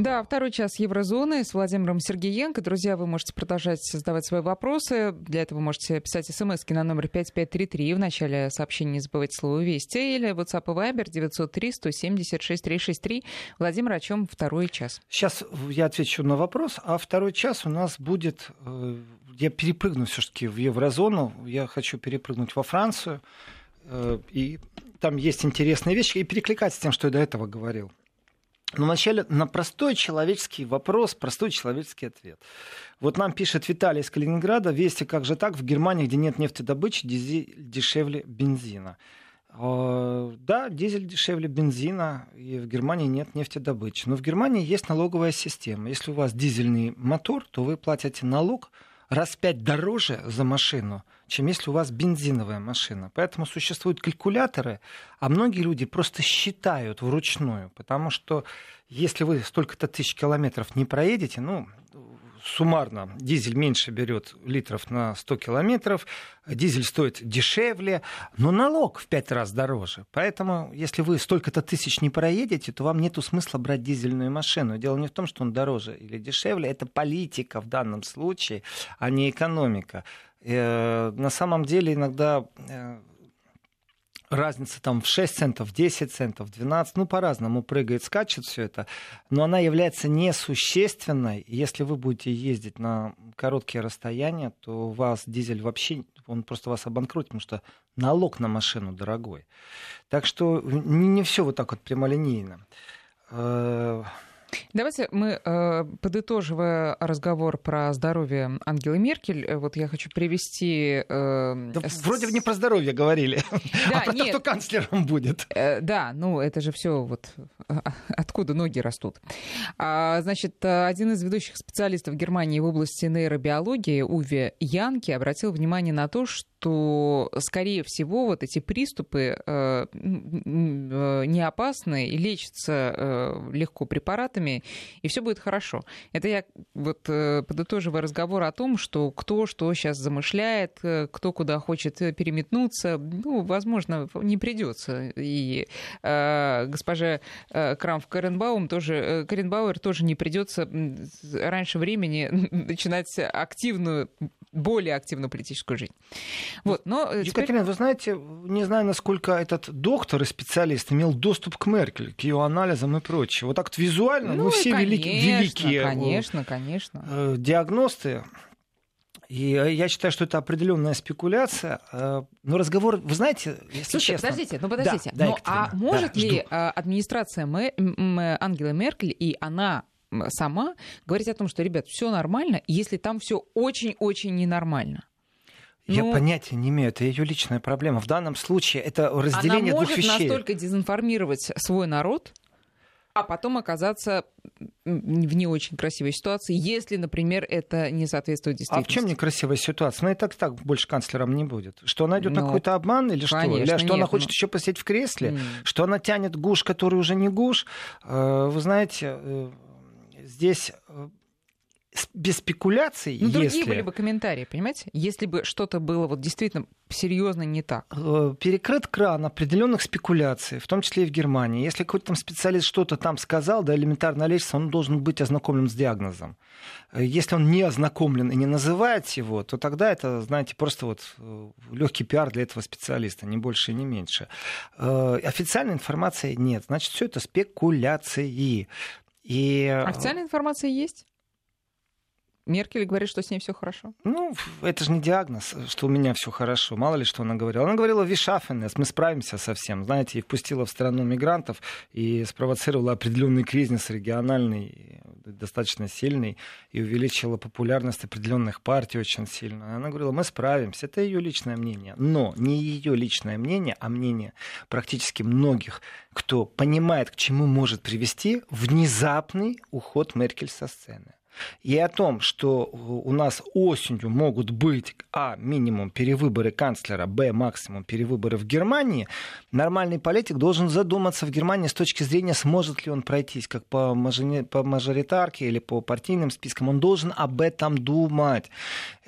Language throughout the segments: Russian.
Да, второй час Еврозоны с Владимиром Сергеенко. Друзья, вы можете продолжать задавать свои вопросы. Для этого можете писать смс на номер 5533. В начале сообщения не забывайте слово «Вести» или WhatsApp и Viber 903-176-363. Владимир, о чем второй час? Сейчас я отвечу на вопрос, а второй час у нас будет... Э, я перепрыгну все-таки в Еврозону. Я хочу перепрыгнуть во Францию. Э, и там есть интересные вещи. И перекликать с тем, что я до этого говорил. Но вначале на простой человеческий вопрос, простой человеческий ответ. Вот нам пишет Виталий из Калининграда, вести, как же так, в Германии, где нет нефтедобычи, дизель дешевле бензина. А, да, дизель дешевле бензина, и в Германии нет нефтедобычи. Но в Германии есть налоговая система. Если у вас дизельный мотор, то вы платите налог раз пять дороже за машину, чем если у вас бензиновая машина. Поэтому существуют калькуляторы, а многие люди просто считают вручную, потому что если вы столько-то тысяч километров не проедете, ну, суммарно дизель меньше берет литров на 100 километров, дизель стоит дешевле, но налог в 5 раз дороже. Поэтому, если вы столько-то тысяч не проедете, то вам нет смысла брать дизельную машину. Дело не в том, что он дороже или дешевле, это политика в данном случае, а не экономика. Э, на самом деле иногда э, разница там в 6 центов, 10 центов, 12, ну по-разному прыгает, скачет все это, но она является несущественной. Если вы будете ездить на короткие расстояния, то у вас дизель вообще, он просто вас обанкротит, потому что налог на машину дорогой. Так что не, все вот так вот прямолинейно. Давайте мы, э, подытоживая разговор про здоровье Ангелы Меркель, э, вот я хочу привести... Э, да, вроде бы не про здоровье говорили, да, а про нет. то, кто канцлером будет. Да, ну это же все вот а, а, откуда ноги растут. А, значит, один из ведущих специалистов Германии в области нейробиологии, Уве Янки, обратил внимание на то, что что, скорее всего, вот эти приступы э, не опасны и лечатся э, легко препаратами, и все будет хорошо. Это я вот э, подытоживая разговор о том, что кто что сейчас замышляет, кто куда хочет переметнуться, ну, возможно, не придется. И э, госпоже э, Крамф Каренбаум тоже, Каренбауэр тоже не придется раньше времени начинать активную, более активную политическую жизнь. Вот, но э, Екатерина, теперь... вы знаете, не знаю, насколько этот доктор и специалист имел доступ к Меркель, к ее анализам и прочее. Вот так вот визуально ну, мы все конечно, велики, великие конечно, конечно. Э, диагносты. И э, я считаю, что это определенная спекуляция. Но разговор, вы знаете, если Слушайте, честно... подождите, ну подождите. Да, ну, а может да, ли жду. администрация Ангелы Меркель и она сама говорить о том, что, ребят, все нормально, если там все очень-очень ненормально? Я ну, понятия не имею, это ее личная проблема. В данном случае это разделение двух вещей. Она может настолько дезинформировать свой народ, а потом оказаться в не очень красивой ситуации, если, например, это не соответствует действительности. А в чем некрасивая ситуация? Ну и так так больше канцлером не будет. Что она идет ну, на какой-то обман или что? Или что нет, она хочет ну... еще посидеть в кресле? Mm. Что она тянет гуш, который уже не гуш? Э, вы знаете, э, здесь э, без спекуляций, ну, если... другие были бы комментарии, понимаете? Если бы что-то было вот действительно серьезно не так. Э, перекрыт кран определенных спекуляций, в том числе и в Германии. Если какой-то там специалист что-то там сказал, да, элементарно лечится, он должен быть ознакомлен с диагнозом. Э, если он не ознакомлен и не называет его, то тогда это, знаете, просто вот легкий пиар для этого специалиста, не больше и не меньше. Официальной информации нет, значит, все это спекуляции. И... Официальная информация есть? Меркель говорит, что с ней все хорошо. Ну, это же не диагноз, что у меня все хорошо. Мало ли, что она говорила. Она говорила «вишафенес», мы справимся со всем. Знаете, и впустила в страну мигрантов и спровоцировала определенный кризис региональный, достаточно сильный, и увеличила популярность определенных партий очень сильно. Она говорила, мы справимся. Это ее личное мнение. Но не ее личное мнение, а мнение практически многих, кто понимает, к чему может привести внезапный уход Меркель со сцены и о том, что у нас осенью могут быть а. минимум перевыборы канцлера, б. максимум перевыборы в Германии, нормальный политик должен задуматься в Германии с точки зрения, сможет ли он пройтись как по, мажори... по мажоритарке или по партийным спискам. Он должен об этом думать.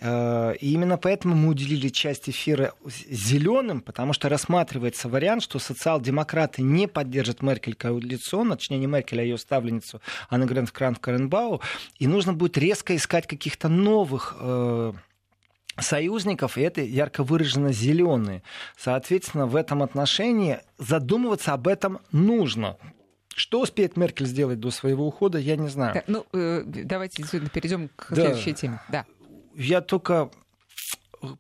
Э, и именно поэтому мы уделили часть эфира зеленым, потому что рассматривается вариант, что социал-демократы не поддержат Меркель коалиционно, точнее не Меркель, а ее ставленницу Аннегрен Кран Каренбау, и нужно будет резко искать каких-то новых э, союзников, и это ярко выражено зеленые. Соответственно, в этом отношении задумываться об этом нужно. Что успеет Меркель сделать до своего ухода, я не знаю. Да, ну, э, давайте действительно перейдем к да. следующей теме. Да. Я только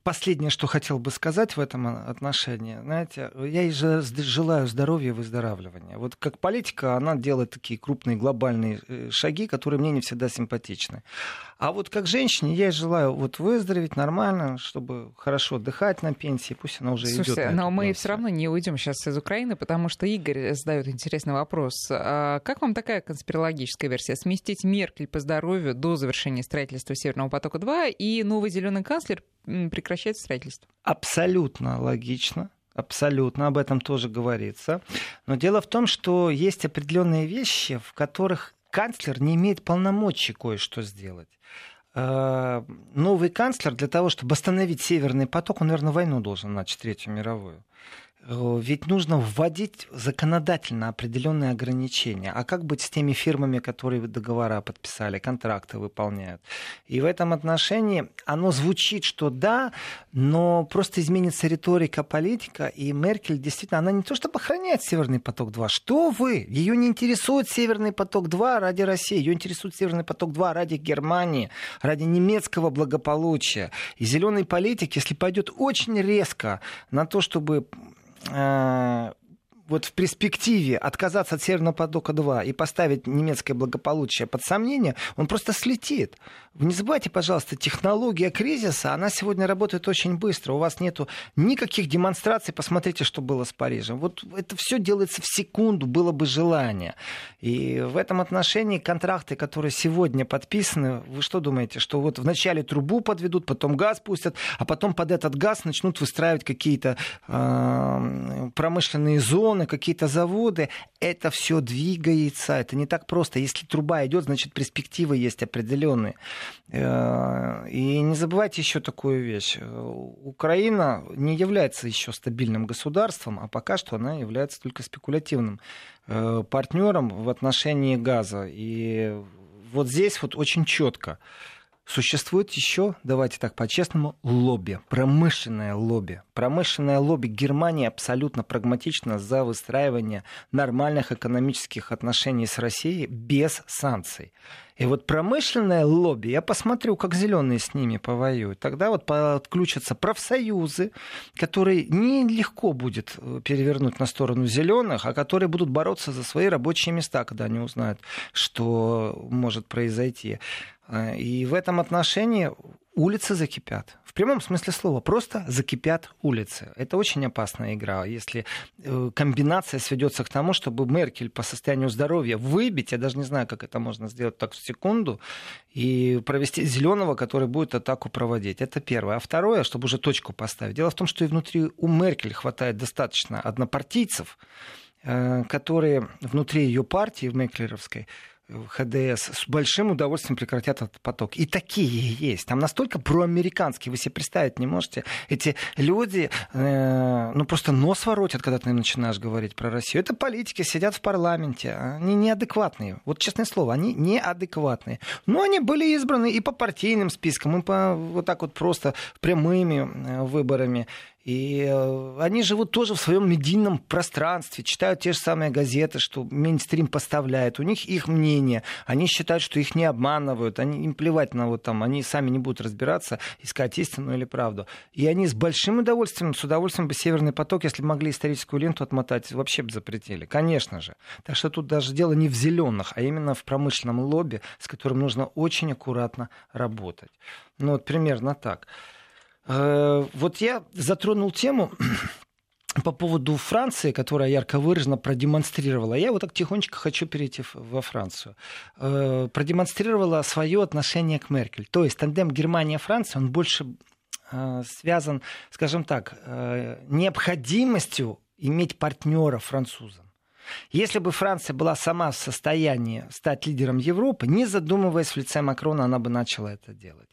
последнее, что хотел бы сказать в этом отношении, знаете, я ей желаю здоровья и выздоравливания. Вот как политика, она делает такие крупные глобальные э, шаги, которые мне не всегда симпатичны. А вот как женщине я желаю вот выздороветь нормально, чтобы хорошо отдыхать на пенсии, пусть она уже Слушайте, идет. но мы все равно не уйдем сейчас из Украины, потому что Игорь задает интересный вопрос. А как вам такая конспирологическая версия? Сместить Меркель по здоровью до завершения строительства Северного потока-2 и новый зеленый канцлер прекращает строительство? Абсолютно логично. Абсолютно, об этом тоже говорится. Но дело в том, что есть определенные вещи, в которых канцлер не имеет полномочий кое-что сделать. Э, новый канцлер для того, чтобы остановить Северный поток, он, наверное, войну должен начать, Третью мировую. Э, ведь нужно вводить законодательно определенные ограничения. А как быть с теми фирмами, которые договора подписали, контракты выполняют? И в этом отношении оно звучит, что да, но просто изменится риторика, политика, и Меркель действительно, она не то чтобы охраняет Северный поток-2. Что вы? Ее не интересует Северный поток-2 ради России, ее интересует Северный поток-2 ради Германии, ради немецкого благополучия. И зеленый политик, если пойдет очень резко на то, чтобы э, вот в перспективе отказаться от Северного потока-2 и поставить немецкое благополучие под сомнение, он просто слетит. Не забывайте, пожалуйста, технология кризиса, она сегодня работает очень быстро. У вас нету никаких демонстраций. Посмотрите, что было с Парижем. Вот это все делается в секунду, было бы желание. И в этом отношении контракты, которые сегодня подписаны, вы что думаете, что вот вначале трубу подведут, потом газ пустят, а потом под этот газ начнут выстраивать какие-то э, промышленные зоны, какие-то заводы. Это все двигается. Это не так просто. Если труба идет, значит перспективы есть определенные. Э, и не забывайте еще такую вещь. Украина не является еще стабильным государством, а пока что она является только спекулятивным э, партнером в отношении газа. И вот здесь вот очень четко Существует еще, давайте так по-честному, лобби, промышленное лобби. Промышленное лобби Германии абсолютно прагматично за выстраивание нормальных экономических отношений с Россией без санкций. И вот промышленное лобби, я посмотрю, как зеленые с ними повоюют. Тогда вот подключатся профсоюзы, которые нелегко будет э, перевернуть на сторону зеленых, а которые будут бороться за свои рабочие места, когда они узнают, что может произойти. Э, и в этом отношении улицы закипят. В прямом смысле слова, просто закипят улицы. Это очень опасная игра. Если э, комбинация сведется к тому, чтобы Меркель по состоянию здоровья выбить, я даже не знаю, как это можно сделать так в секунду, и провести зеленого, который будет атаку проводить. Это первое. А второе, чтобы уже точку поставить. Дело в том, что и внутри у Меркель хватает достаточно однопартийцев, э, которые внутри ее партии, в Меклеровской, ХДС с большим удовольствием прекратят этот поток. И такие есть. Там настолько проамериканские, вы себе представить не можете. Эти люди, э, ну просто нос воротят, когда ты им начинаешь говорить про Россию. Это политики, сидят в парламенте. Они неадекватные. Вот честное слово, они неадекватные. Но они были избраны и по партийным спискам, и по вот так вот просто прямыми э, выборами. И э, они живут тоже в своем медийном пространстве, читают те же самые газеты, что мейнстрим поставляет. У них их мнение. Они считают, что их не обманывают. Они, им плевать на вот там. Они сами не будут разбираться, искать истину или правду. И они с большим удовольствием, с удовольствием бы Северный поток, если могли историческую ленту отмотать, вообще бы запретили. Конечно же. Так что тут даже дело не в зеленых, а именно в промышленном лобби, с которым нужно очень аккуратно работать. Ну вот примерно так. Э, вот я затронул тему по поводу Франции, которая ярко выраженно продемонстрировала, я вот так тихонечко хочу перейти во Францию, э, продемонстрировала свое отношение к Меркель. То есть тандем Германия-Франция, он больше э, связан, скажем так, необходимостью иметь партнера французам. Если бы Франция была сама в состоянии стать лидером Европы, не задумываясь в лице Макрона, она бы начала это делать.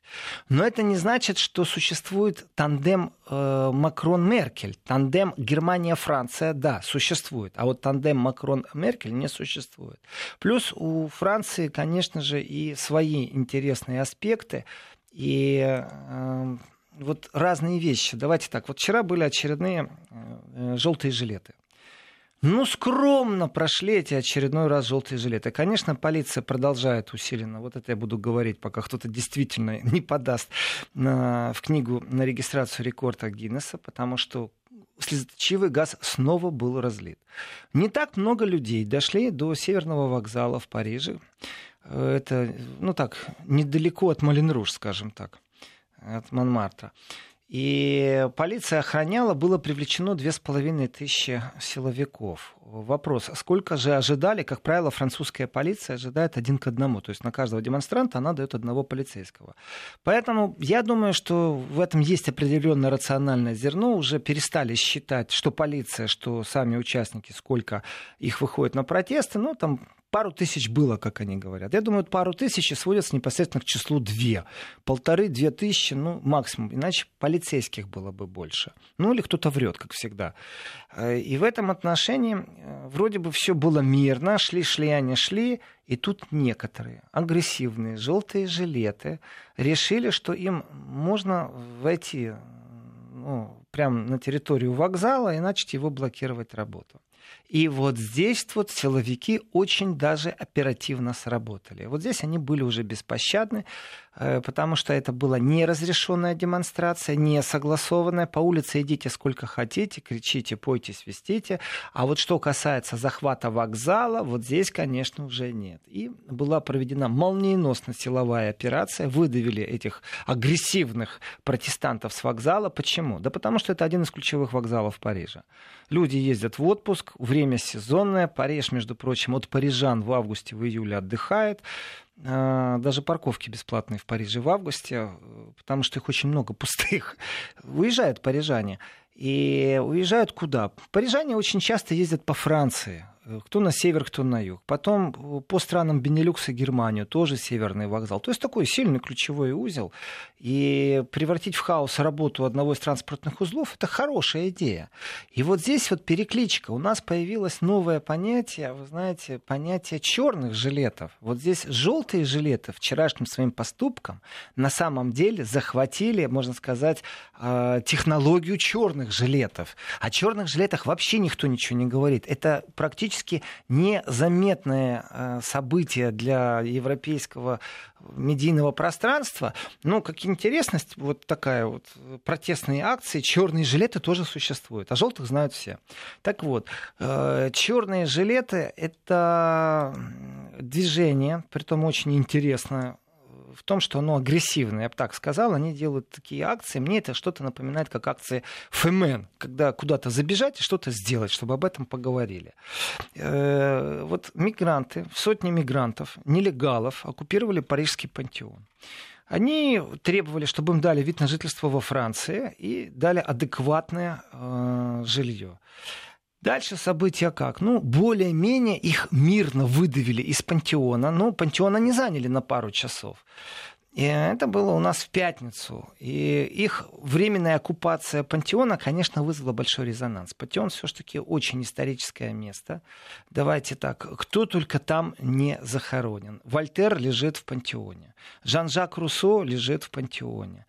Но это не значит, что существует тандем э, Макрон-Меркель. Тандем Германия-Франция, да, существует. А вот тандем Макрон-Меркель не существует. Плюс у Франции, конечно же, и свои интересные аспекты. И э, вот разные вещи. Давайте так. Вот вчера были очередные э, желтые жилеты. Ну, скромно прошли эти очередной раз желтые жилеты. Конечно, полиция продолжает усиленно. Вот это я буду говорить, пока кто-то действительно не подаст на, в книгу на регистрацию рекорда Гиннесса, потому что слезоточивый газ снова был разлит. Не так много людей дошли до Северного вокзала в Париже. Это, ну так, недалеко от Малинруш, скажем так, от Монмартра. И полиция охраняла, было привлечено две с половиной тысячи силовиков. Вопрос, сколько же ожидали? Как правило, французская полиция ожидает один к одному. То есть на каждого демонстранта она дает одного полицейского. Поэтому я думаю, что в этом есть определенное рациональное зерно. Уже перестали считать, что полиция, что сами участники, сколько их выходит на протесты. Ну, там пару тысяч было, как они говорят. Я думаю, пару тысяч сводятся непосредственно к числу две. Полторы-две тысячи, ну, максимум. Иначе полицейских было бы больше. Ну, или кто-то врет, как всегда. Э, и в этом отношении э, вроде бы все было мирно. Шли-шли они шли. И тут некоторые агрессивные желтые жилеты решили, что им можно войти ну, прямо на территорию вокзала и начать его блокировать работу. И вот здесь вот силовики очень даже оперативно сработали. Вот здесь они были уже беспощадны, э, потому что это была неразрешенная демонстрация, не согласованная. По улице идите сколько хотите, кричите, пойте, свистите. А вот что касается захвата вокзала, вот здесь, конечно, уже нет. И была проведена молниеносно силовая операция, выдавили этих агрессивных протестантов с вокзала. Почему? Да потому что это один из ключевых вокзалов Парижа. Люди ездят в отпуск, время сезонное. Париж, между прочим, от парижан в августе, в июле отдыхает. А, даже парковки бесплатные в Париже в августе, потому что их очень много пустых. Уезжают парижане. И уезжают куда? Парижане очень часто ездят по Франции. Э, кто на север, кто на юг. Потом э, по странам Бенилюкса Германию тоже северный вокзал. То есть такой сильный ключевой узел. И превратить в хаос работу одного из транспортных узлов – это хорошая идея. И вот здесь вот перекличка. У нас появилось новое понятие, вы знаете, понятие черных жилетов. Вот здесь желтые жилеты вчерашним своим поступком на самом деле захватили, можно сказать, э, технологию черных жилетов. О черных жилетах вообще никто ничего не говорит. Это практически практически незаметное э, событие для европейского медийного пространства. Но, как интересность, вот такая вот протестные акции, черные жилеты тоже существуют, а желтых знают все. Так вот, э, черные жилеты — это движение, при том очень интересное, в том, что оно агрессивное, я бы так сказал. Они делают такие акции. Мне это что-то напоминает, как акции ФМН, когда куда-то забежать и что-то сделать, чтобы об этом поговорили. Э, вот мигранты, сотни мигрантов, нелегалов оккупировали Парижский пантеон. Они требовали, чтобы им дали вид на жительство во Франции и дали адекватное э, жилье. Дальше события как? Ну, более-менее их мирно выдавили из пантеона. Но пантеона не заняли на пару часов. И это было у нас в пятницу. И их временная оккупация пантеона, конечно, вызвала большой резонанс. Пантеон все-таки очень историческое место. Давайте так, кто только там не захоронен. Вольтер лежит в пантеоне. Жан-Жак Руссо лежит в пантеоне.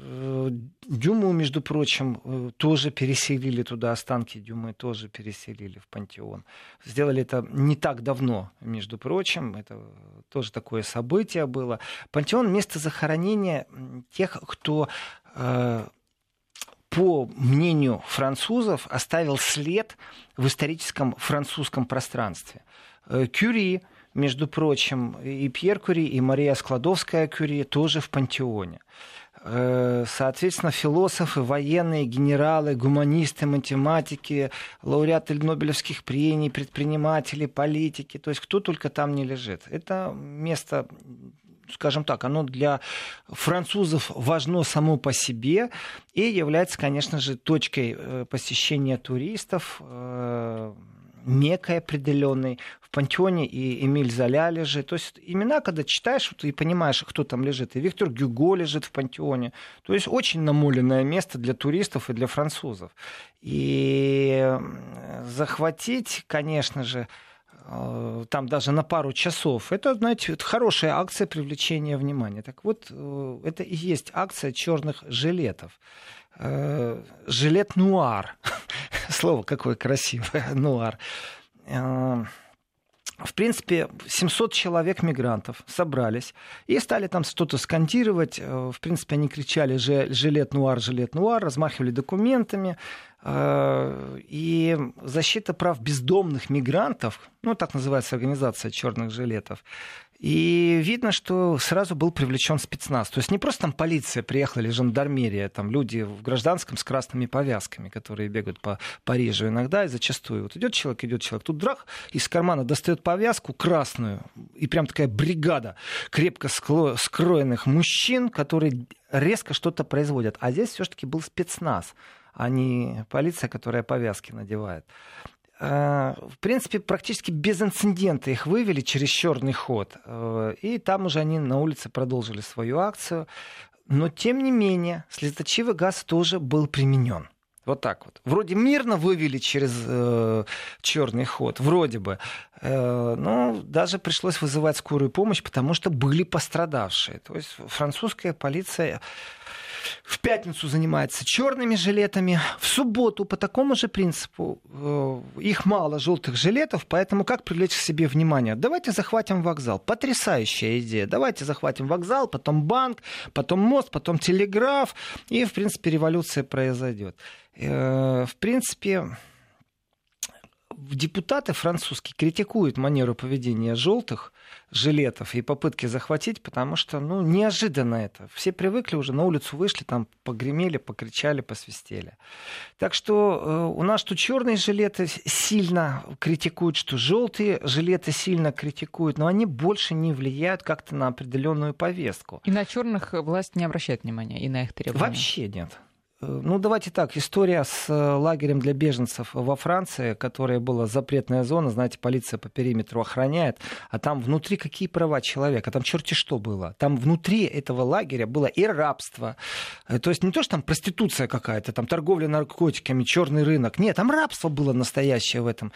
Э, Дюму, между прочим, э, тоже переселили туда, останки Дюмы тоже переселили в пантеон. Сделали это не так давно, между прочим, это тоже такое событие было. Пантеон — место захоронения тех, кто э, по мнению французов, оставил след в историческом французском пространстве. Кюри, между прочим, и Пьер Кюри, и Мария Складовская Кюри тоже в пантеоне. Э, соответственно, философы, военные, генералы, гуманисты, математики, лауреаты Нобелевских премий, предприниматели, политики, то есть кто только там не лежит. Это место скажем так, оно для французов важно само по себе и является, конечно же, точкой э, посещения туристов, э, некой определенной. В пантеоне и Эмиль Золя лежит. То есть имена, когда читаешь, ты понимаешь, кто там лежит. И Виктор Гюго лежит в пантеоне. То есть очень намоленное место для туристов и для французов. И захватить, конечно же, э, там даже на пару часов. Это, знаете, это хорошая акция привлечения внимания. Так вот, э, это и есть акция черных жилетов. Э, жилет нуар. Слово какое красивое, нуар. Э, в принципе, 700 человек мигрантов собрались и стали там что-то скандировать. Э, в принципе, они кричали «жилет нуар, жилет нуар», размахивали документами. И защита прав бездомных мигрантов, ну, так называется организация черных жилетов, и видно, что сразу был привлечен спецназ. То есть не просто там полиция приехала или жандармерия, там люди в гражданском с красными повязками, которые бегают по Парижу иногда и зачастую. Вот идет человек, идет человек, тут драх из кармана достает повязку красную, и прям такая бригада крепко скроенных мужчин, которые резко что-то производят. А здесь все-таки был спецназ а не полиция, которая повязки надевает. Э, в принципе, практически без инцидента их вывели через черный ход. Э, и там уже они на улице продолжили свою акцию. Но, тем не менее, слезоточивый газ тоже был применен. Вот так вот. Вроде мирно вывели через э, черный ход, вроде бы. Э, но даже пришлось вызывать скорую помощь, потому что были пострадавшие. То есть французская полиция в пятницу занимается черными жилетами, в субботу по такому же принципу э, их мало желтых жилетов, поэтому как привлечь к себе внимание? Давайте захватим вокзал. Потрясающая идея. Давайте захватим вокзал, потом банк, потом мост, потом телеграф, и в принципе революция произойдет. Э, в принципе, депутаты французские критикуют манеру поведения желтых жилетов и попытки захватить, потому что, ну, неожиданно это. Все привыкли уже, на улицу вышли, там погремели, покричали, посвистели. Так что э, у нас тут черные жилеты сильно критикуют, что желтые жилеты сильно критикуют, но они больше не влияют как-то на определенную повестку. И на черных власть не обращает внимания, и на их требования? Вообще нет. Э, ну, давайте так. История с э, лагерем для беженцев во Франции, которая была запретная зона, знаете, полиция по периметру охраняет, а там внутри какие права человека? Там черти что было. Там внутри этого лагеря было и рабство. Э, то есть не то, что там проституция какая-то, там торговля наркотиками, черный рынок. Нет, там рабство было настоящее в этом.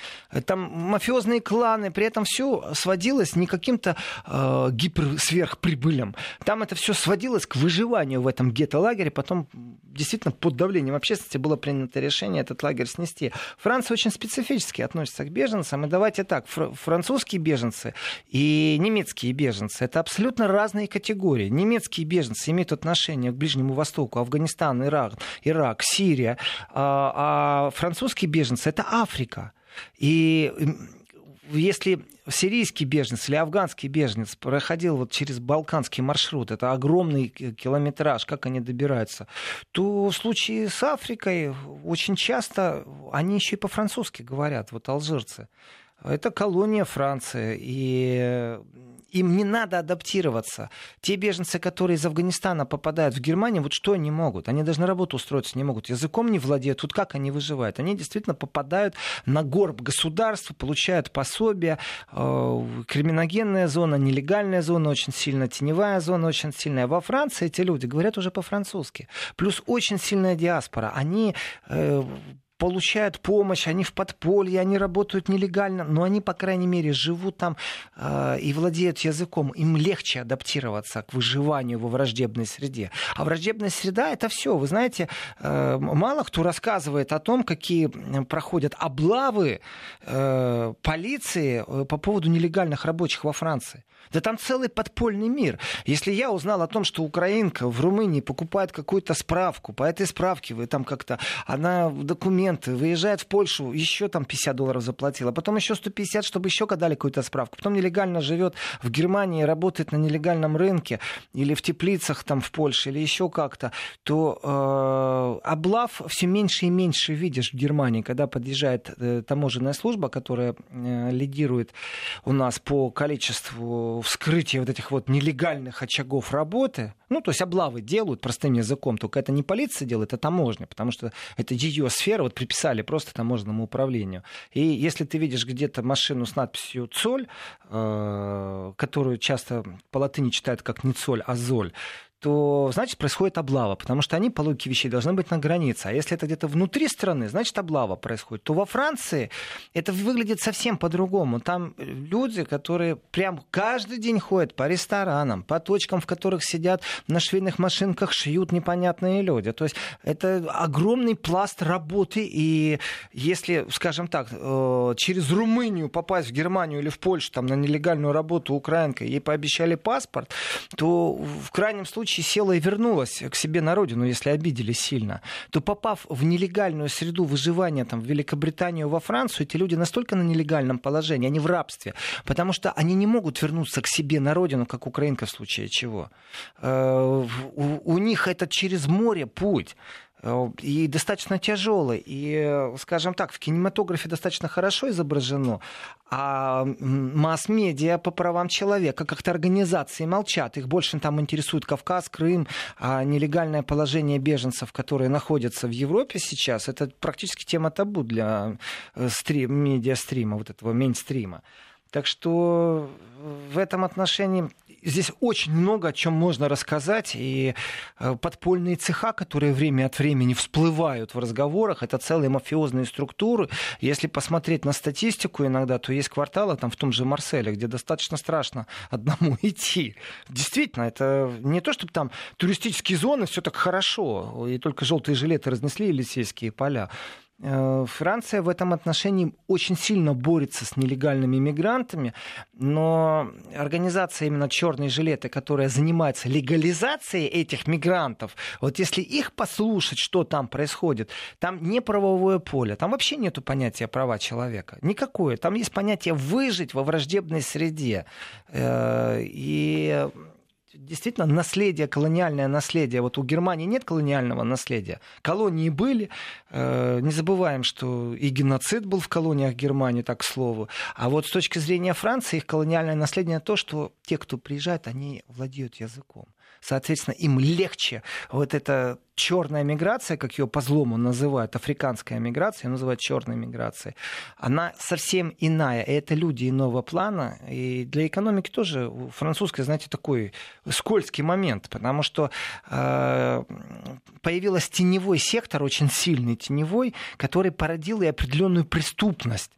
Там мафиозные кланы, при этом все сводилось не каким-то э, гиперсверхприбылям. Там это все сводилось к выживанию в этом гетто-лагере. Потом действительно под давлением общественности было принято решение этот лагерь снести. Франция очень специфически относится к беженцам. И давайте так, французские беженцы и немецкие беженцы — это абсолютно разные категории. Немецкие беженцы имеют отношение к Ближнему Востоку, Афганистан, Ирак, Ирак Сирия, а, а французские беженцы — это Африка. И если сирийский беженец или афганский беженец проходил вот через балканский маршрут, это огромный километраж, как они добираются, то в случае с Африкой очень часто они еще и по-французски говорят, вот алжирцы. Это колония Франции, и им не надо адаптироваться. Те беженцы, которые из Афганистана попадают в Германию, вот что они могут? Они даже на работу устроиться не могут, языком не владеют. Вот как они выживают? Они действительно попадают на горб государства, получают пособия. Э, криминогенная зона, нелегальная зона очень сильная, теневая зона очень сильная. Во Франции эти люди говорят уже по-французски. Плюс очень сильная диаспора. Они э, получают помощь, они в подполье, они работают нелегально, но они, по крайней мере, живут там э, и владеют языком. Им легче адаптироваться к выживанию во враждебной среде. А враждебная среда это все. Вы знаете, э, мало кто рассказывает о том, какие проходят облавы э, полиции э, по поводу нелегальных рабочих во Франции. Да там целый подпольный мир. Если я узнал о том, что украинка в Румынии покупает какую-то справку, по этой справке вы там как-то, она документ документы, выезжает в Польшу, еще там 50 долларов заплатил, а потом еще 150, чтобы еще дали какую-то справку. Потом нелегально живет в Германии, работает на нелегальном рынке или в теплицах там в Польше, или еще как-то, то э, облав все меньше и меньше видишь в Германии, когда подъезжает э, таможенная служба, которая э, лидирует у нас по количеству вскрытия вот этих вот нелегальных очагов работы, ну, то есть облавы делают простым языком, только это не полиция делает, а таможня, потому что это ее сфера, вот приписали просто таможенному управлению. И если ты видишь где-то машину с надписью «Цоль», э, которую часто по латыни читают как не «Цоль», а «Золь», то значит происходит облава, потому что они по логике вещей должны быть на границе. А если это где-то внутри страны, значит облава происходит. То во Франции это выглядит совсем по-другому. Там люди, которые прям каждый день ходят по ресторанам, по точкам, в которых сидят на швейных машинках, шьют непонятные люди. То есть это огромный пласт работы. И если, скажем так, э, через Румынию попасть в Германию или в Польшу там, на нелегальную работу украинкой, ей пообещали паспорт, то в крайнем случае случае села и вернулась к себе на родину, если обидели сильно, то попав в нелегальную среду выживания там, в Великобританию, во Францию, эти люди настолько на нелегальном положении, они в рабстве, потому что они не могут вернуться к себе на родину, как украинка в случае чего. Э, у них это через море путь. Э, и достаточно тяжелый. И, скажем так, в кинематографе достаточно хорошо изображено, а масс-медиа по правам человека, как-то организации молчат. Их больше там интересует Кавказ, Крым, а нелегальное положение беженцев, которые находятся в Европе сейчас, это практически тема табу для э, стрим, медиастрима, вот этого мейнстрима. Так что в этом отношении здесь очень много о чем можно рассказать. И э, подпольные цеха, которые время от времени всплывают в разговорах, это целые мафиозные структуры. Если посмотреть на статистику иногда, то есть кварталы там в том же Марселе, где достаточно страшно одному идти. Действительно, это не то, чтобы там туристические зоны, все так хорошо, и только желтые жилеты разнесли Елисейские поля. Э, Франция в этом отношении очень сильно борется с нелегальными мигрантами, но организация именно черные жилеты, которая занимается легализацией этих мигрантов, вот если их послушать, что там происходит, там не правовое поле, там вообще нету понятия права человека, никакое. Там есть понятие выжить во враждебной среде. Э, и действительно наследие, колониальное наследие. Вот у Германии нет колониального наследия. Колонии были. Э, не забываем, что и геноцид был в колониях Германии, так к слову. А вот с точки зрения Франции, их колониальное наследие то, что те, кто приезжает, они владеют языком соответственно, им легче вот эта черная миграция, как ее по злому называют, африканская миграция, называют черной миграцией, она совсем иная. И это люди иного плана. И для экономики тоже французская, знаете, такой скользкий момент, потому что э, появился теневой сектор, очень сильный теневой, который породил и определенную преступность.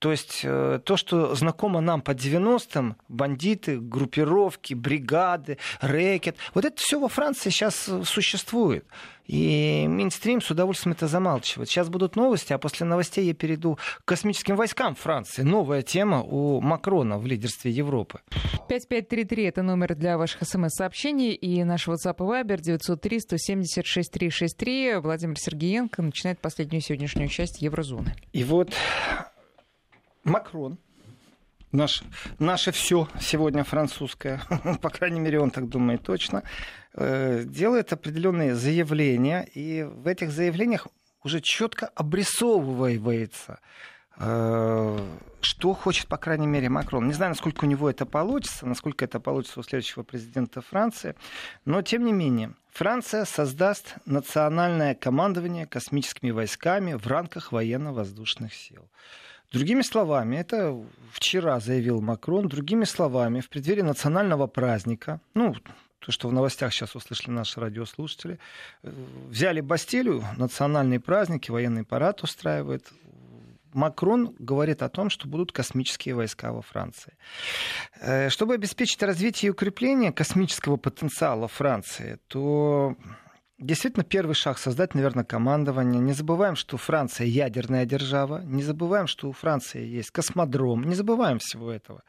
То есть э, то, что знакомо нам по 90-м, бандиты, группировки, бригады, рэкет, вот это все во Франции сейчас э, существует. И Минстрим с удовольствием это замалчивает. Сейчас будут новости, а после новостей я перейду к космическим войскам Франции. Новая тема у Макрона в лидерстве Европы. 5533 это номер для ваших смс-сообщений и наш WhatsApp и Viber 903 176 363. Владимир Сергеенко начинает последнюю сегодняшнюю часть Еврозоны. И вот Макрон, наш, наше все сегодня французское, по крайней мере, он так думает точно, э, делает определенные заявления, и в этих заявлениях уже четко обрисовывается, э, что хочет, по крайней мере, Макрон. Не знаю, насколько у него это получится, насколько это получится у следующего президента Франции, но, тем не менее, Франция создаст национальное командование космическими войсками в рамках военно-воздушных сил. Другими словами, это вчера заявил Макрон, другими словами, в преддверии национального праздника, ну, то, что в новостях сейчас услышали наши радиослушатели, э, взяли Бастилию, национальные праздники, военный парад устраивает. Макрон говорит о том, что будут космические войска во Франции. Э, чтобы обеспечить развитие и укрепление космического потенциала Франции, то Действительно, первый шаг создать, наверное, командование. Не забываем, что Франция ядерная держава. Не забываем, что у Франции есть космодром. Не забываем всего этого.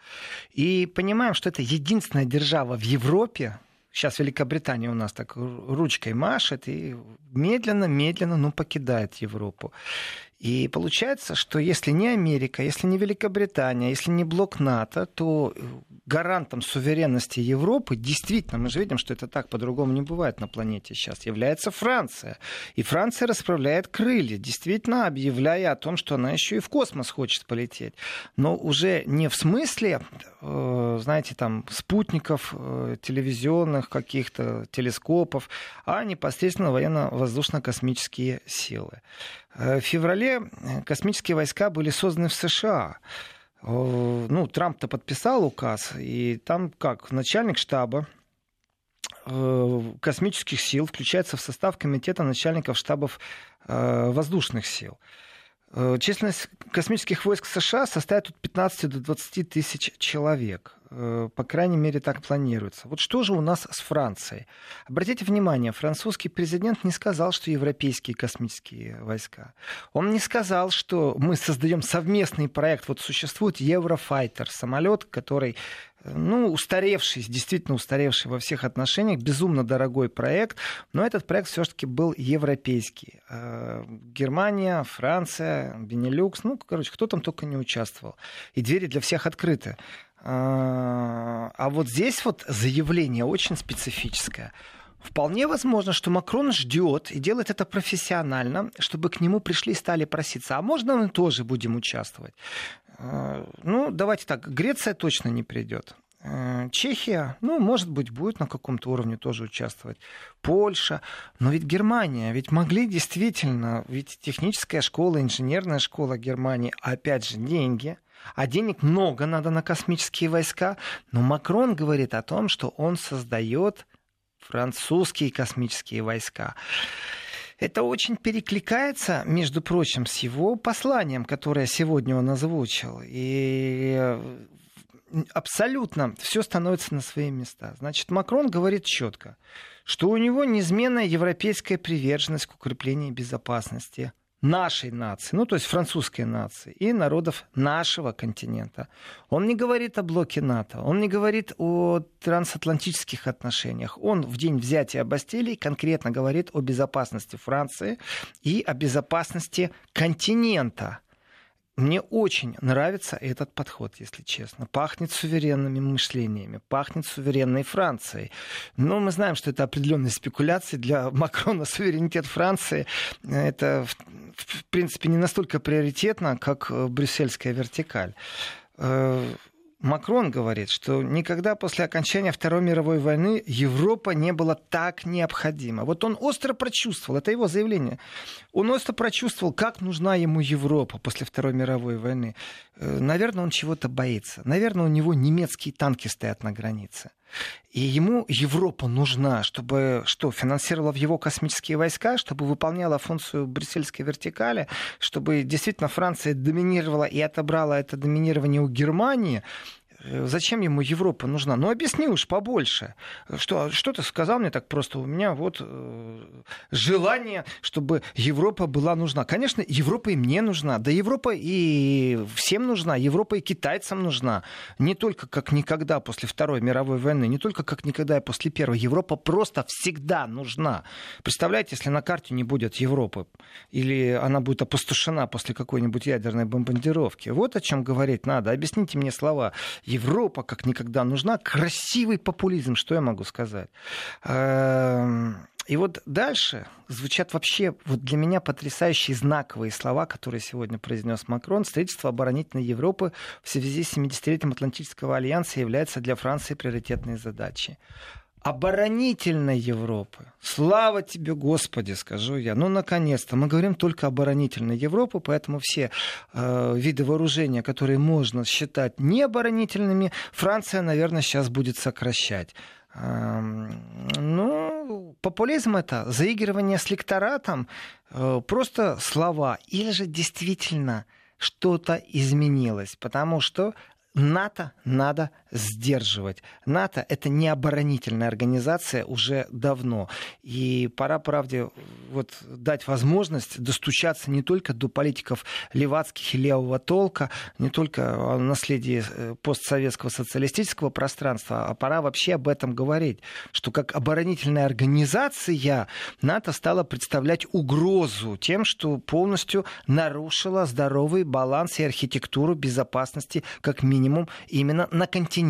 И понимаем, что это единственная держава в Европе, Сейчас Великобритания у нас так ручкой машет и медленно-медленно ну, покидает Европу. И получается, что если не Америка, если не Великобритания, если не блок НАТО, то гарантом суверенности Европы, действительно, мы же видим, что это так, по-другому не бывает на планете сейчас, является Франция. И Франция расправляет крылья, действительно объявляя о том, что она еще и в космос хочет полететь. Но уже не в смысле, э, знаете, там, спутников э, телевизионных каких-то, телескопов, а непосредственно военно-воздушно-космические силы. Э, в феврале космические войска были созданы в США. Ну, Трамп-то подписал указ, и там как начальник штаба э, космических сил включается в состав комитета начальников штабов э, воздушных сил. Численность космических войск США составит от 15 до 20 тысяч человек. Э, по крайней мере, так планируется. Вот что же у нас с Францией? Обратите внимание, французский президент не сказал, что европейские космические войска. Он не сказал, что мы создаем совместный проект. Вот существует Еврофайтер, самолет, который ну, устаревший, действительно устаревший во всех отношениях, безумно дорогой проект, но этот проект все-таки был европейский. Э, Германия, Франция, Бенилюкс, ну, короче, кто там только не участвовал. И двери для всех открыты. А, а вот здесь вот заявление очень специфическое. Вполне возможно, что Макрон ждет и делает это профессионально, чтобы к нему пришли и стали проситься. А можно мы тоже будем участвовать? А, ну, давайте так, Греция точно не придет. А, Чехия, ну, может быть, будет на каком-то уровне тоже участвовать. Польша, но ведь Германия, ведь могли действительно, ведь техническая школа, инженерная школа Германии, опять же, деньги – а денег много надо на космические войска. Но Макрон говорит о том, что он создает французские космические войска. Это очень перекликается, между прочим, с его посланием, которое сегодня он озвучил. И абсолютно все становится на свои места. Значит, Макрон говорит четко, что у него неизменная европейская приверженность к укреплению безопасности нашей нации, ну то есть французской нации и народов нашего континента. Он не говорит о блоке НАТО, он не говорит о трансатлантических отношениях. Он в день взятия Бастилии конкретно говорит о безопасности Франции и о безопасности континента. Мне очень нравится этот подход, если честно. Пахнет суверенными мышлениями, пахнет суверенной Францией. Но мы знаем, что это определенные спекуляции. Для Макрона суверенитет Франции это, в принципе, не настолько приоритетно, как брюссельская вертикаль. Макрон говорит, что никогда после окончания Второй мировой войны Европа не была так необходима. Вот он остро прочувствовал, это его заявление, он остро прочувствовал, как нужна ему Европа после Второй мировой войны. Э, наверное, он чего-то боится. Наверное, у него немецкие танки стоят на границе. И ему Европа нужна, чтобы что, финансировала в его космические войска, чтобы выполняла функцию брюссельской вертикали, чтобы действительно Франция доминировала и отобрала это доминирование у Германии, зачем ему Европа нужна? Ну, объясни уж побольше. Что, что ты сказал мне так просто? У меня вот э, желание, чтобы Европа была нужна. Конечно, Европа и мне нужна. Да Европа и всем нужна. Европа и китайцам нужна. Не только как никогда после Второй мировой войны, не только как никогда и после Первой. Европа просто всегда нужна. Представляете, если на карте не будет Европы, или она будет опустошена после какой-нибудь ядерной бомбардировки. Вот о чем говорить надо. Объясните мне слова Европа как никогда нужна. Красивый популизм, что я могу сказать. Эм, и вот дальше звучат вообще вот для меня потрясающие знаковые слова, которые сегодня произнес Макрон. Строительство оборонительной Европы в связи с 70-летием Атлантического альянса является для Франции приоритетной задачей оборонительной Европы. Слава тебе, Господи, скажу я. Ну, наконец-то. Мы говорим только оборонительной Европы, поэтому все э, виды вооружения, которые можно считать необоронительными, Франция, наверное, сейчас будет сокращать. Э, ну, популизм это, заигрывание с лекторатом, э, просто слова. Или же действительно что-то изменилось, потому что НАТО надо сдерживать. НАТО — это не оборонительная организация уже давно. И пора, правде, вот, дать возможность достучаться не только до политиков левацких и левого толка, не только о наследии э, постсоветского социалистического пространства, а пора вообще об этом говорить, что как оборонительная организация НАТО стала представлять угрозу тем, что полностью нарушила здоровый баланс и архитектуру безопасности как минимум именно на континенте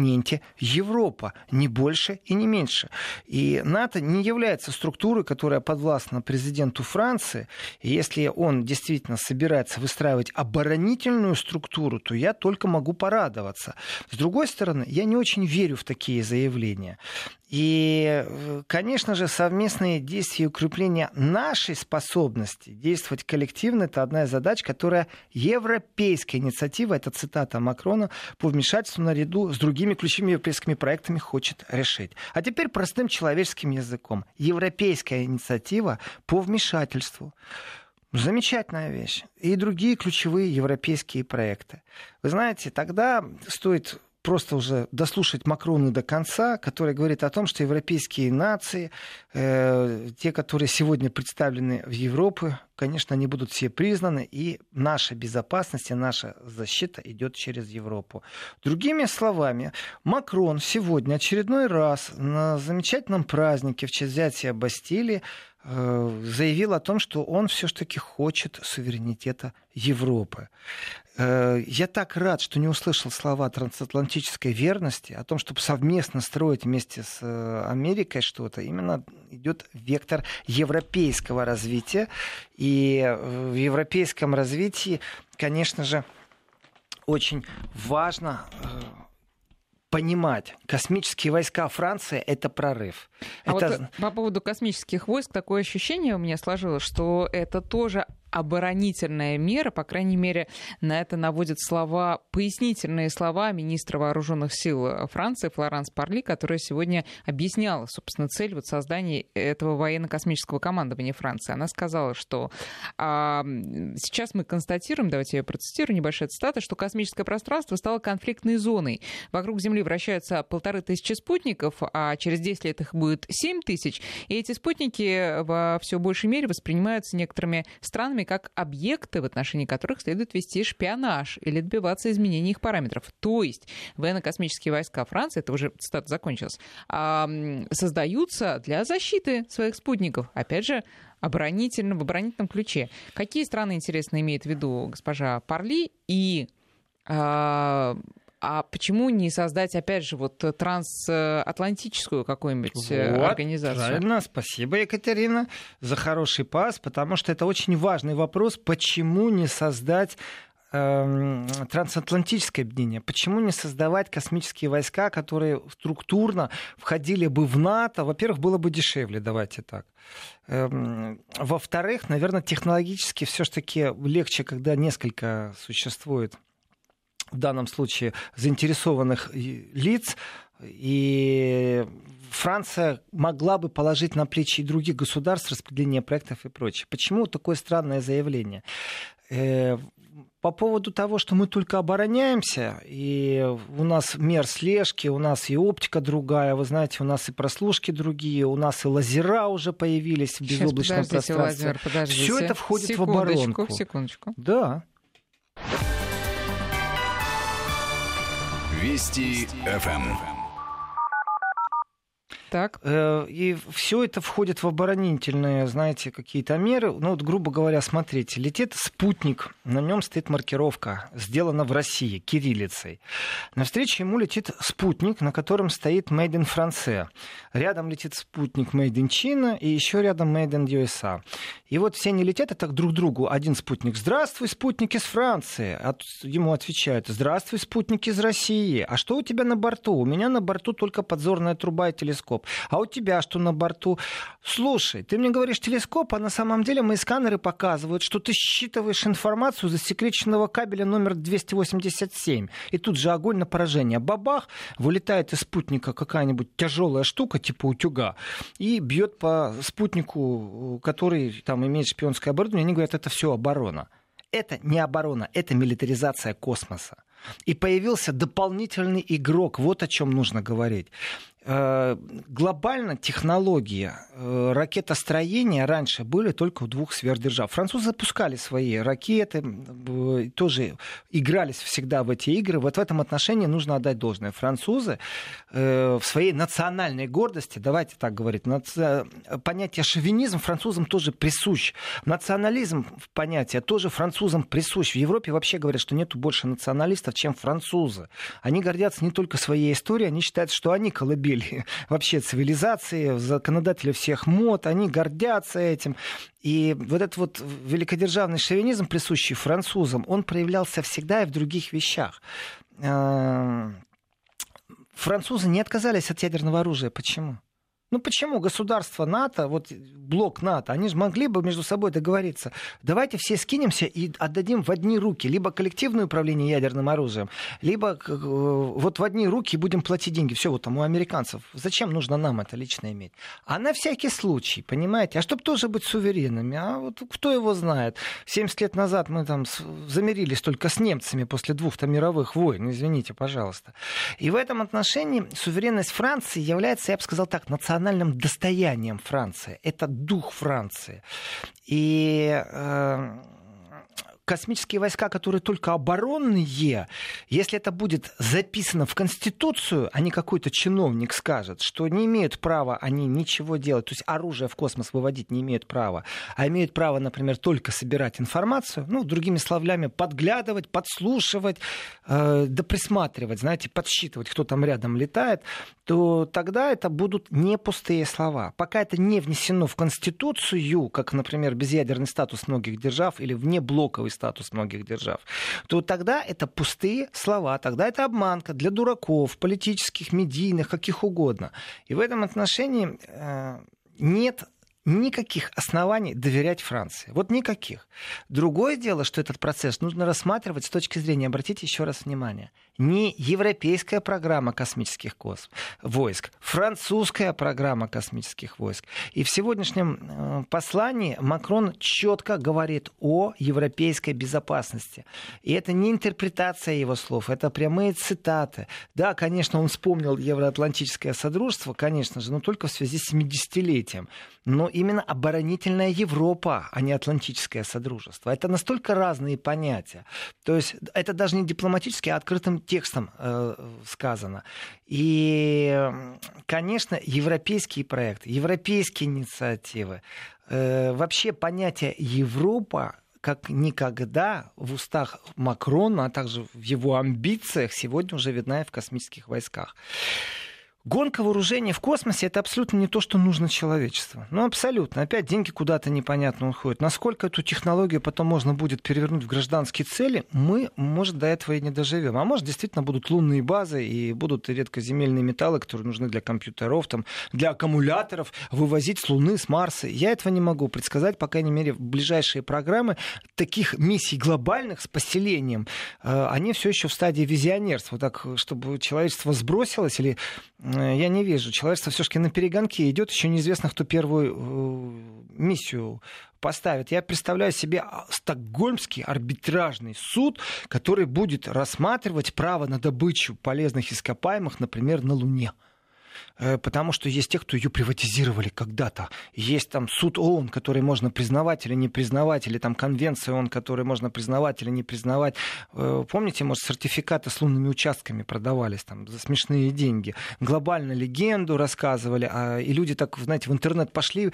Европа, не больше и не меньше. И НАТО не является структурой, которая подвластна президенту Франции. И если он действительно собирается выстраивать оборонительную структуру, то я только могу порадоваться. С другой стороны, я не очень верю в такие заявления. И, конечно же, совместные действия и укрепление нашей способности действовать коллективно – это одна из задач, которая европейская инициатива, это цитата Макрона, по вмешательству наряду с другими ключевыми европейскими проектами хочет решить. А теперь простым человеческим языком. Европейская инициатива по вмешательству. Замечательная вещь. И другие ключевые европейские проекты. Вы знаете, тогда стоит просто уже дослушать Макрона до конца, который говорит о том, что европейские нации, э, те, которые сегодня представлены в Европе, конечно, они будут все признаны, и наша безопасность и наша защита идет через Европу. Другими словами, Макрон сегодня очередной раз на замечательном празднике в честь взятия Бастилии заявил о том, что он все-таки хочет суверенитета Европы. Э, я так рад, что не услышал слова трансатлантической верности, о том, чтобы совместно строить вместе с э, Америкой что-то. Именно идет вектор европейского развития. И э, в европейском развитии, конечно же, очень важно понимать, космические войска Франции — это прорыв. А это... вот по поводу космических войск такое ощущение у меня сложилось, что это тоже оборонительная мера, по крайней мере, на это наводят слова, пояснительные слова министра вооруженных сил Франции Флоранс Парли, которая сегодня объясняла, собственно, цель вот создания этого военно-космического командования Франции. Она сказала, что а, сейчас мы констатируем, давайте я процитирую, небольшая цитата, что космическое пространство стало конфликтной зоной. Вокруг Земли вращаются полторы тысячи спутников, а через 10 лет их будет 7 тысяч, и эти спутники во все большей мере воспринимаются некоторыми странами странами как объекты, в отношении которых следует вести шпионаж или добиваться изменения их параметров. То есть военно-космические войска Франции, это уже цитата закончилась, создаются для защиты своих спутников. Опять же, оборонительно, в оборонительном ключе. Какие страны, интересно, имеет в виду госпожа Парли и а, почему не создать, опять же, вот трансатлантическую какую-нибудь э, вот, организацию? Правильно, спасибо, Екатерина, за хороший пас, потому что это очень важный вопрос, почему не создать эм, трансатлантическое объединение. Почему не создавать космические войска, которые структурно входили бы в НАТО? Во-первых, было бы дешевле, давайте так. Эм, во-вторых, наверное, технологически все-таки легче, когда несколько существует в данном случае заинтересованных лиц, и Франция могла бы положить на плечи и других государств распределение проектов и прочее. Почему такое странное заявление? Э, по поводу того, что мы только обороняемся, и у нас мер слежки, у нас и оптика другая, вы знаете, у нас и прослушки другие, у нас и лазера уже появились в безоблачном Сейчас, пространстве. Все это входит секундочку, в оборонку. Секундочку. Да. Вести ФМ. Так. Э, и все это входит в оборонительные, знаете, какие-то меры. Ну, вот, грубо говоря, смотрите, летит спутник, на нем стоит маркировка, сделана в России, кириллицей. Навстречу ему летит спутник, на котором стоит Made in France. Рядом летит спутник Made in China и еще рядом Made in USA. И вот все они летят и так друг другу. Один спутник «Здравствуй, спутник из Франции!» а Ему отвечают «Здравствуй, спутник из России!» «А что у тебя на борту?» «У меня на борту только подзорная труба и телескоп». «А у тебя что на борту?» «Слушай, ты мне говоришь телескоп, а на самом деле мои сканеры показывают, что ты считываешь информацию засекреченного кабеля номер 287. И тут же огонь на поражение. Бабах! Вылетает из спутника какая-нибудь тяжелая штука, типа утюга, и бьет по спутнику, который там имеет шпионское оборудование. Они говорят, это все оборона. Это не оборона, это милитаризация космоса. И появился дополнительный игрок. Вот о чем нужно говорить. Э, глобально технологии э, ракетостроения раньше были только у двух сверхдержав. Французы запускали свои ракеты, тоже игрались всегда в эти игры. Вот в этом отношении нужно отдать должное. Французы э, в своей национальной гордости, давайте так говорить, понятие шовинизм французам тоже присущ. Национализм в понятие тоже французам присущ. В Европе вообще говорят, что нету больше националистов, чем французы. Они гордятся не только своей историей, они считают, что они колыбели колыбели вообще цивилизации, законодатели всех мод, они гордятся этим. И вот этот вот великодержавный шовинизм, присущий французам, он проявлялся всегда и в других вещах. Эм, французы не отказались от ядерного оружия. Почему? Ну почему государство НАТО, вот блок НАТО, они же могли бы между собой договориться. Давайте все скинемся и отдадим в одни руки либо коллективное управление ядерным оружием, либо э, вот в одни руки будем платить деньги. Все вот там у американцев. Зачем нужно нам это лично иметь? А на всякий случай, понимаете? А чтобы тоже быть суверенными. А вот кто его знает? 70 лет назад мы там замирились только с немцами после двух-то мировых войн. Извините, пожалуйста. И в этом отношении суверенность Франции является, я бы сказал так, национальной национальным достоянием Франции. Это дух Франции. И э, космические войска, которые только оборонные, если это будет записано в Конституцию, а не какой-то чиновник скажет, что не имеют права они ничего делать, то есть оружие в космос выводить не имеют права, а имеют право, например, только собирать информацию, ну, другими словами, подглядывать, подслушивать, э, да присматривать, знаете, подсчитывать, кто там рядом летает, то тогда это будут не пустые слова. Пока это не внесено в Конституцию, как, например, безъядерный статус многих держав или внеблоковый статус многих держав, то тогда это пустые слова, тогда это обманка для дураков, политических, медийных, каких угодно. И в этом отношении э, нет никаких оснований доверять Франции. Вот никаких. Другое дело, что этот процесс нужно рассматривать с точки зрения, обратите еще раз внимание, не европейская программа космических косм, войск, французская программа космических войск. И в сегодняшнем э, послании Макрон четко говорит о европейской безопасности. И это не интерпретация его слов, это прямые цитаты. Да, конечно, он вспомнил Евроатлантическое Содружество, конечно же, но только в связи с 70-летием. Но именно оборонительная Европа, а не Атлантическое Содружество. Это настолько разные понятия. То есть это даже не дипломатически, а открытым текстом э, сказано. И, конечно, европейские проекты, европейские инициативы, э, вообще понятие Европа как никогда в устах Макрона, а также в его амбициях сегодня уже видна и в космических войсках. Гонка вооружений в космосе это абсолютно не то, что нужно человечеству. Ну, абсолютно. Опять деньги куда-то непонятно уходят. Насколько эту технологию потом можно будет перевернуть в гражданские цели, мы, может, до этого и не доживем. А может, действительно будут лунные базы и будут редкоземельные металлы, которые нужны для компьютеров, там, для аккумуляторов, вывозить с Луны, с Марса. Я этого не могу предсказать, по крайней мере, в ближайшие программы таких миссий глобальных с поселением, э, они все еще в стадии визионерства. Так, чтобы человечество сбросилось или я не вижу. Человечество все-таки на перегонке идет. Еще неизвестно, кто первую э, миссию поставит. Я представляю себе а, стокгольмский арбитражный суд, который будет рассматривать право на добычу полезных ископаемых, например, на Луне. Э, потому что есть те, кто ее приватизировали когда-то. Есть там суд ООН, который можно признавать или не признавать, или там конвенция ООН, которую можно признавать или не признавать. Э, помните, может, сертификаты с лунными участками продавались там за смешные деньги. Глобально легенду рассказывали, а, и люди так, знаете, в интернет пошли,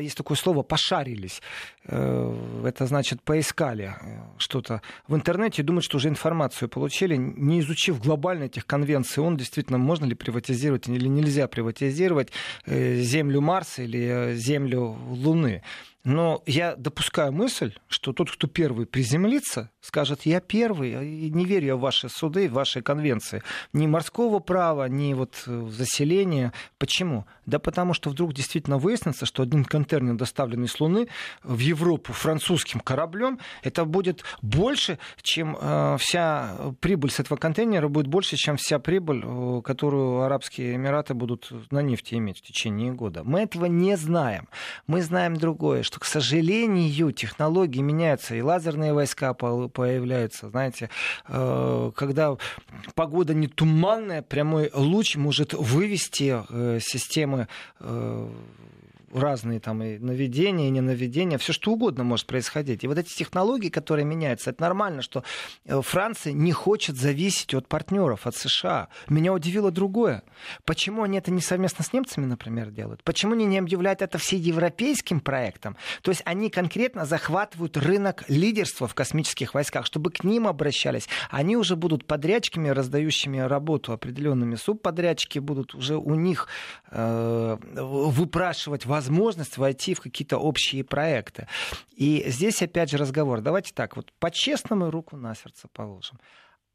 есть такое слово, пошарились. Э, это значит, поискали что-то в интернете думают, что уже информацию получили, не изучив глобально этих конвенций ООН, действительно, можно ли приватизировать приватизировать или нельзя приватизировать э, землю Марса или э, землю Луны. Но я допускаю мысль, что тот, кто первый приземлится, скажет, я первый, не верю я в ваши суды, в ваши конвенции. Ни морского права, ни вот э, заселения. Почему? Да потому что вдруг действительно выяснится, что один контейнер, доставленный с Луны в Европу французским кораблем, это будет больше, чем э, вся прибыль с этого контейнера, будет больше, чем вся прибыль, э, которую Арабские Эмираты будут на нефти иметь в течение года. Мы этого не знаем. Мы знаем другое, что что, к сожалению, технологии меняются, и лазерные войска появляются, знаете, э, когда погода не туманная, прямой луч может вывести э, системы э, разные там и наведения, и не наведения, все что угодно может происходить. И вот эти технологии, которые меняются, это нормально, что э, Франция не хочет зависеть от партнеров, от США. Меня удивило другое. Почему они это не совместно с немцами, например, делают? Почему они не объявляют это всеевропейским проектом? То есть они конкретно захватывают рынок лидерства в космических войсках, чтобы к ним обращались. Они уже будут подрядчиками, раздающими работу определенными. Субподрядчики будут уже у них э, выпрашивать возможности возможность войти в какие-то общие проекты. И здесь опять же разговор. Давайте так, вот по-честному руку на сердце положим.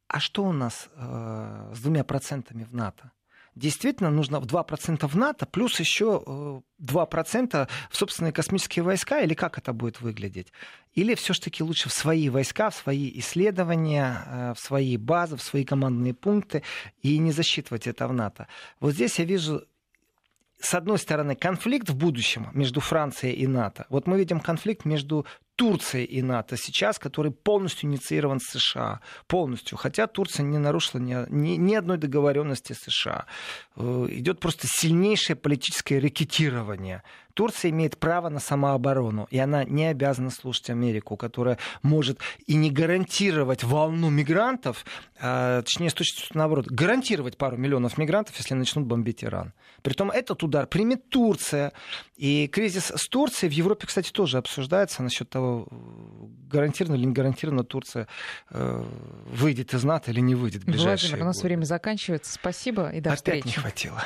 А что у нас э, с двумя процентами в НАТО? действительно нужно в 2% в НАТО, плюс еще 2% э, в собственные космические войска, или как это будет выглядеть? Или все-таки лучше в свои войска, в свои исследования, э, в свои базы, в свои командные пункты и не засчитывать это в НАТО? Вот здесь я вижу с одной стороны, конфликт в будущем между Францией и НАТО. Вот мы видим конфликт между Турцией и НАТО сейчас, который полностью инициирован США. Полностью. Хотя Турция не нарушила ни, ни, ни одной договоренности США. Э, идет просто сильнейшее политическое рекетирование. Турция имеет право на самооборону, и она не обязана слушать Америку, которая может и не гарантировать волну мигрантов, а, точнее, с точки зрения наоборот, гарантировать пару миллионов мигрантов, если начнут бомбить Иран. Притом этот удар примет Турция. И кризис с Турцией в Европе, кстати, тоже обсуждается насчет того, гарантированно или не гарантированно Турция э, выйдет из НАТО или не выйдет в ближайшие Владимир, у нас годы. время заканчивается. Спасибо и до Опять встречи. не хватило.